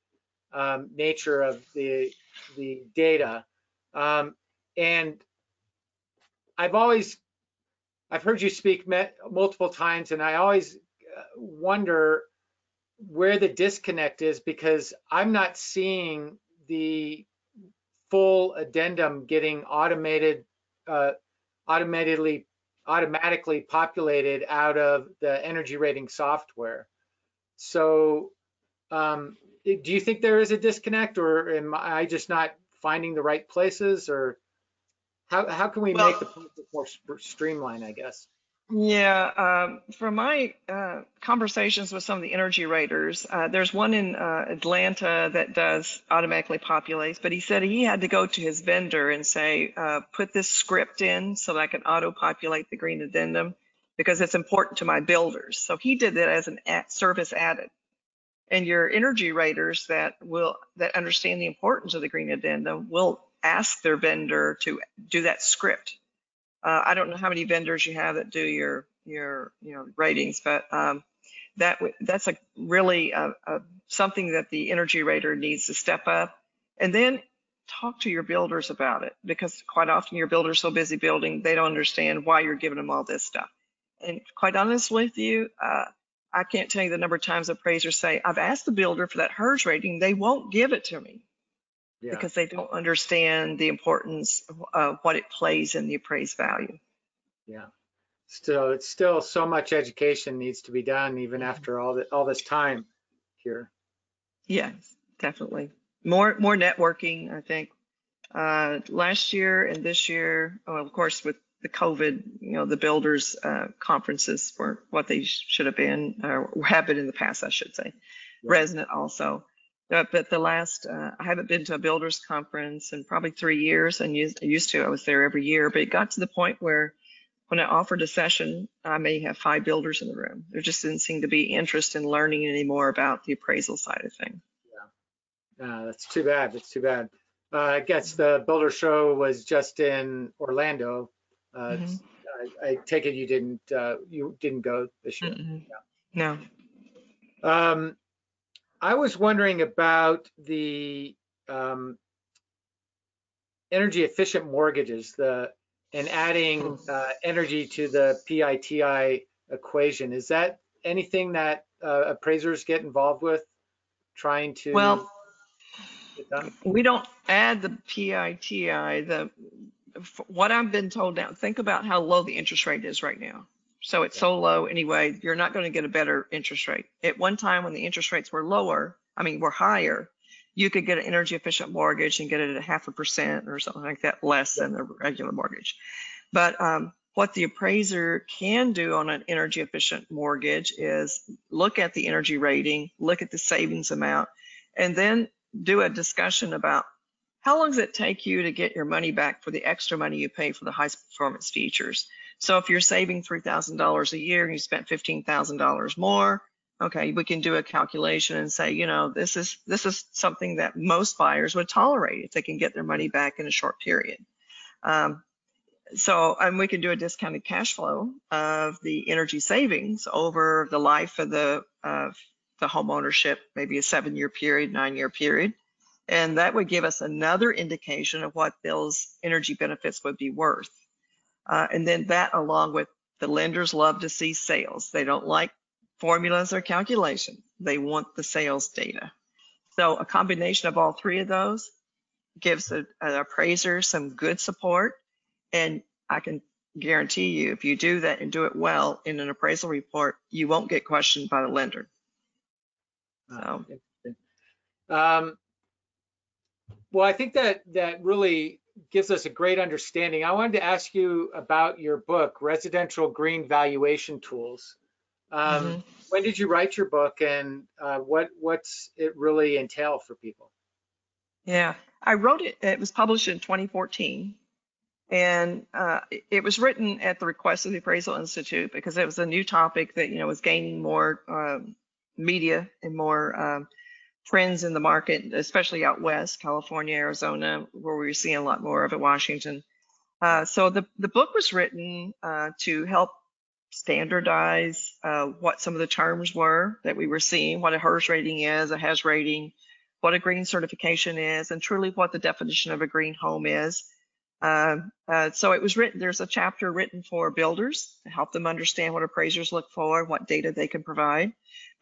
um, nature of the the data, um, and I've always I've heard you speak met, multiple times, and I always uh, wonder where the disconnect is because I'm not seeing the full addendum getting automated, uh, automatically automatically populated out of the energy rating software. So, um, do you think there is a disconnect, or am I just not finding the right places, or how how can we Well- make the process more sp- streamlined? I guess. Yeah, um, from my uh, conversations with some of the energy raters, uh, there's one in uh, Atlanta that does automatically populates, but he said he had to go to his vendor and say, uh, put this script in so that I can auto populate the green addendum because it's important to my builders. So he did that as an at service added. And your energy raters that will that understand the importance of the green addendum will ask their vendor to do that script. Uh, I don't know how many vendors you have that do your your you know ratings, but um, that that's a really uh uh something that the energy rater needs to step up, and then talk to your builders about it because quite often your builder's are so busy building they don't understand why you're giving them all this stuff, And quite honest with you, uh, I can't tell you the number of times appraisers say, I've asked the builder for that HERS rating. They won't give it to me Yeah. because they don't understand the importance of uh, what it plays in the appraised value. Yeah. Still, it's still so much education needs to be done even after all the, all this time here. Yes, definitely. More more networking, I think. Uh, last year and this year, well, of course, with the COVID, you know, the builders uh, conferences weren't what they should have been, or have been in the past, I should say. Yeah. ResNet also. Uh, but the last, uh, I haven't been to a builders conference in probably three years, and used, used to, I was there every year. But it got to the point where when I offered a session, I may have five builders in the room. There just didn't seem to be interest in learning any more about the appraisal side of things. Uh, that's too bad. That's too bad. Uh, I guess the Builder Show was just in Orlando. Uh, Mhm. I, I take it you didn't uh, you didn't go this year. Mm-mm. No. Um, I was wondering about the um, energy efficient mortgages, the and adding uh, energy to the PITI equation. Is that anything that uh, appraisers get involved with? Trying to Well, we don't add the PITI. The what I've been told now. Think about how low the interest rate is right now. So it's so low anyway. You're not going to get a better interest rate. At one time, when the interest rates were lower, I mean, were higher, you could get an energy efficient mortgage and get it at a half a percent or something like that less than the regular mortgage. But um, what the appraiser can do on an energy efficient mortgage is look at the energy rating, look at the savings amount, and then do a discussion about how long does it take you to get your money back for the extra money you pay for the high performance features. So if you're saving $3,000 a year and you spent $15,000 more, okay, we can do a calculation and say, you know, this is this is something that most buyers would tolerate if they can get their money back in a short period. Um, so, and we can do a discounted cash flow of the energy savings over the life of the of the home ownership, maybe a seven-year period, nine-year period, and that would give us another indication of what those energy benefits would be worth. Uh, and then that, along with the lenders, love to see sales. They don't like formulas or calculations. They want the sales data. So a combination of all three of those gives a, an appraiser some good support. And I can guarantee you, if you do that and do it well in an appraisal report, you won't get questioned by the lender. So- Um, well, I think that that really gives us a great understanding. I wanted to ask you about your book, Residential Green Valuation Tools. Um, Mhm. When did you write your book, and uh, what what's it really entail for people? Yeah, I wrote it. It was published in 2014, and uh, it- it was written at the request of the Appraisal Institute because it was a new topic that you know was gaining more um, media and more um, trends in the market, especially out west, California, Arizona, where we were seeing a lot more of it, Washington. Uh, so the the book was written uh, to help standardize uh, what some of the terms were that we were seeing, what a HERS rating is, a HES rating, what a green certification is, and truly what the definition of a green home is. Um, uh, so it was written, there's a chapter written for builders to help them understand what appraisers look for, what data they can provide.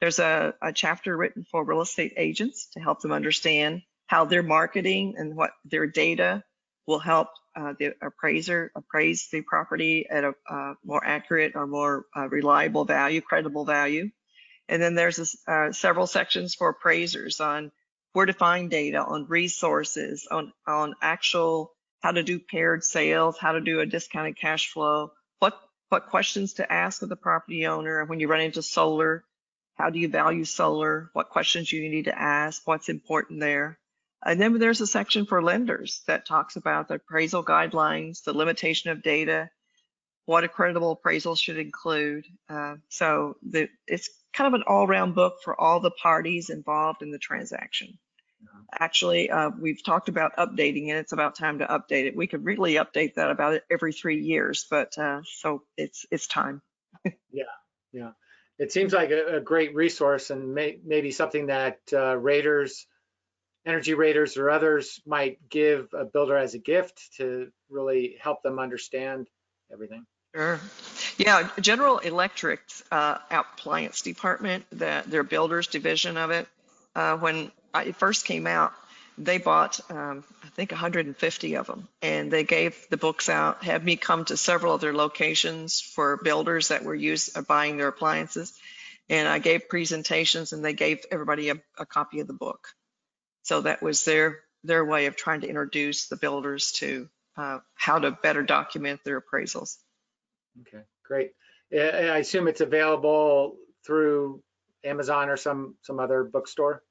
There's a, a chapter written for real estate agents to help them understand how their marketing and what their data will help uh, the appraiser appraise the property at a uh, more accurate or more uh, reliable value, credible value. And then there's uh, several sections for appraisers on where to find data, on resources, on on actual how to do paired sales, how to do a discounted cash flow, what what questions to ask of the property owner when you run into solar, how do you value solar, what questions you need to ask, what's important there. And then there's a section for lenders that talks about the appraisal guidelines, the limitation of data, what a credible appraisal should include. Uh, so the, it's kind of an all-round book for all the parties involved in the transaction. Actually, uh, we've talked about updating it. It's about time to update it. We could really update that about every three years, but uh, so it's it's time. Yeah, yeah. It seems like a, a great resource and may, maybe something that uh, raters, energy raters, or others might give a builder as a gift to really help them understand everything. Sure. Yeah, General Electric's uh, appliance department, the, their builders division of it, uh, when it first came out, they bought, um, I think, 150 of them, and they gave the books out. Had me come to several of their locations for builders that were used uh, buying their appliances, and I gave presentations, and they gave everybody a, a copy of the book. So that was their their way of trying to introduce the builders to uh, how to better document their appraisals. Okay, great. Yeah, I assume it's available through Amazon or some some other bookstore.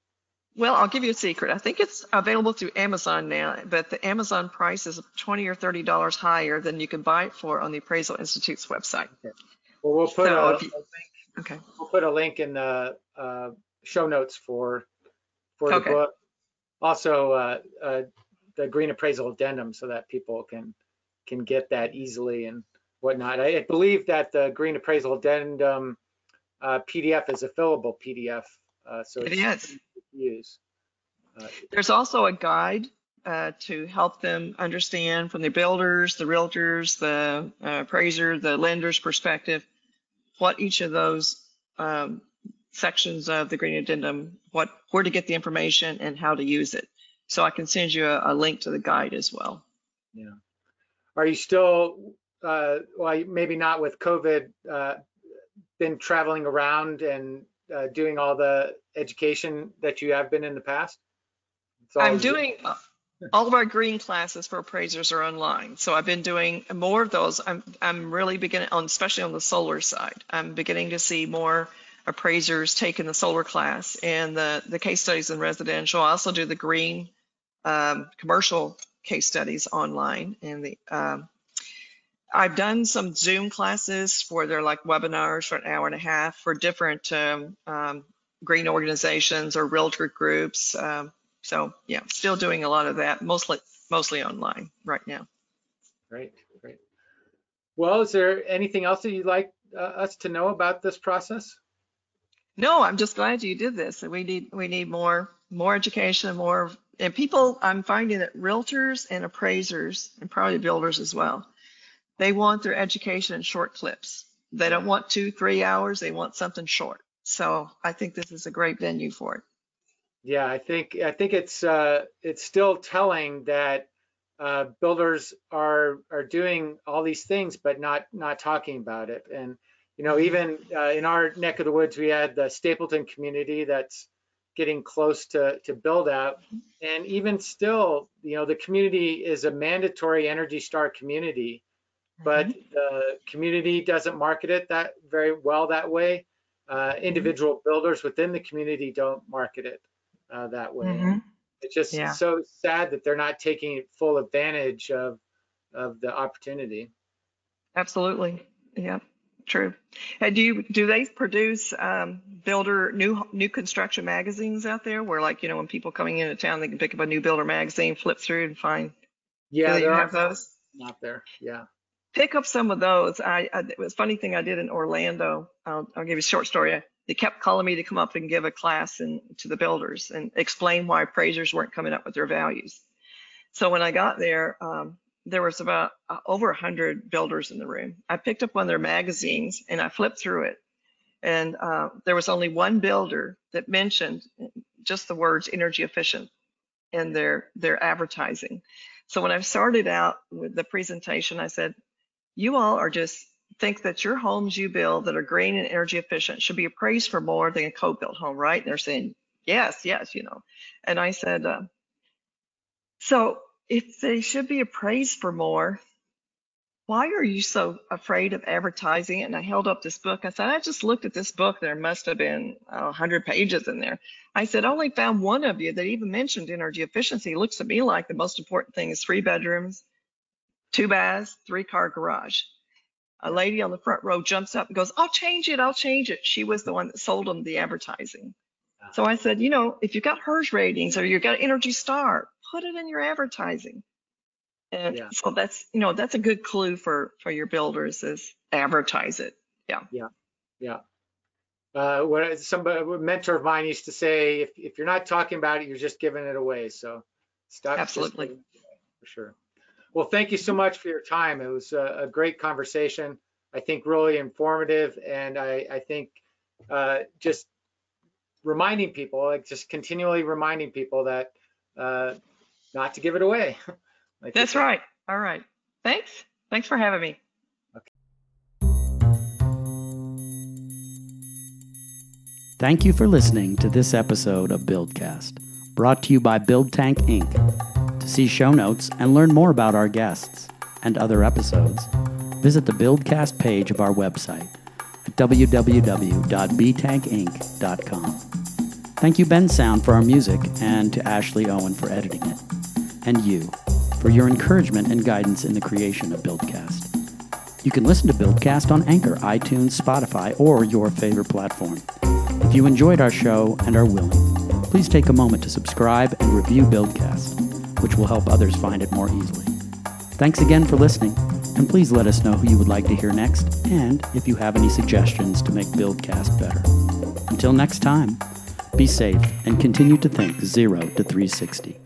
Well, I'll give you a secret. I think it's available through Amazon now, but the Amazon price is 20 or 30 dollars higher than you can buy it for on the Appraisal Institute's website. Okay. Well, we'll put So a, you- a link. Okay. We'll put a link in the uh, show notes for for the Okay. book. Also, uh, uh, the green appraisal addendum, so that people can can get that easily and whatnot. I, I believe that the green appraisal addendum uh, PDF is a fillable PDF, uh, so It is. Use. Uh, There's also a guide uh, to help them understand from the builders, the realtors, the uh, appraiser, the lender's perspective, what each of those um, sections of the green addendum, what, where to get the information and how to use it. So I can send you a, a link to the guide as well. Yeah. Are you still, uh, well, maybe not with COVID, uh, been traveling around and uh, doing all the education that you have been in the past? I'm doing, uh, all of our green classes for appraisers are online. So I've been doing more of those. I'm, I'm really beginning on, especially on the solar side. I'm beginning to see more appraisers taking the solar class and the, the case studies in residential. I also do the green, um, commercial case studies online and the, um, I've done some Zoom classes for they're like webinars for an hour and a half for different, um, um, green organizations or realtor groups. Um, so yeah, still doing a lot of that, mostly mostly online right now. Great, great. Well, is there anything else that you'd like uh, us to know about this process? No, I'm just glad you did this. We need we need more more education, more and people. I'm finding that realtors and appraisers and probably builders as well, they want their education in short clips. They don't want two three hours. They want something short. So I think this is a great venue for it. Yeah, I think I think it's uh, it's still telling that uh, builders are are doing all these things, but not not talking about it. And you know, even uh, in our neck of the woods, we had the Stapleton community that's getting close to to build out. And even still, you know, the community is a mandatory Energy Star community, but the community doesn't market it that very well that way. Uh, individual builders within the community don't market it uh, that way. Mhm. It's just Yeah. so sad that they're not taking full advantage of of the opportunity. Absolutely. Yeah, true. And do you, do they produce um, builder new new construction magazines out there where like, you know, when people coming into town, they can pick up a new builder magazine, flip through and find, Yeah, do there have are those? out there. Yeah. Pick up some of those. I, I it was a funny thing I did in Orlando. I'll, I'll give you a short story. They kept calling me to come up and give a class to the builders and explain why appraisers weren't coming up with their values. So when I got there, um, there was about uh, over a hundred builders in the room. I picked up one of their magazines and I flipped through it. And uh, there was only one builder that mentioned just the words energy efficient in their, their advertising. So when I started out with the presentation, I said, you all are just think that your homes you build that are green and energy efficient should be appraised for more than a code-built home, right? And they're saying, yes, yes, you know. And I said, uh, so if they should be appraised for more, why are you so afraid of advertising it? And I held up this book. I said, I just looked at this book. There must have been a 100 pages in there. I said, I only found one of you that even mentioned energy efficiency. It looks to me like the most important thing is three bedrooms, two baths, three car garage. A lady on the front row jumps up and goes, I'll change it. I'll change it. She was the one that sold them the advertising. So I said, you know, if you've got HERS ratings or you've got Energy Star, put it in your advertising. And Yeah. so that's, you know, that's a good clue for, for your builders is advertise it. Yeah. Yeah. Yeah. Uh, what somebody, a mentor of mine used to say, if, if you're not talking about it, you're just giving it away. So stop. Absolutely. away, For sure. Well, thank you so much for your time. It was a, a great conversation. I think really informative, and I, I think uh, just reminding people, like just continually reminding people that uh, not to give it away. like That's right. All right. Thanks. Thanks for having me. Thank you for listening to this episode of Buildcast, brought to you by Build Tank Inc. To see show notes and learn more about our guests and other episodes, visit the Buildcast page of our website at www.btankinc.com. Thank you, Bensound, for our music, and to Ashley Owen for editing it, and you for your encouragement and guidance in the creation of Buildcast. You can listen to Buildcast on Anchor, iTunes, Spotify, or your favorite platform. If you enjoyed our show and are willing, please take a moment to subscribe and review Buildcast, which will help others find it more easily. Thanks again for listening, and please let us know who you would like to hear next and if you have any suggestions to make Buildcast better. Until next time, be safe and continue to think 0 to 360.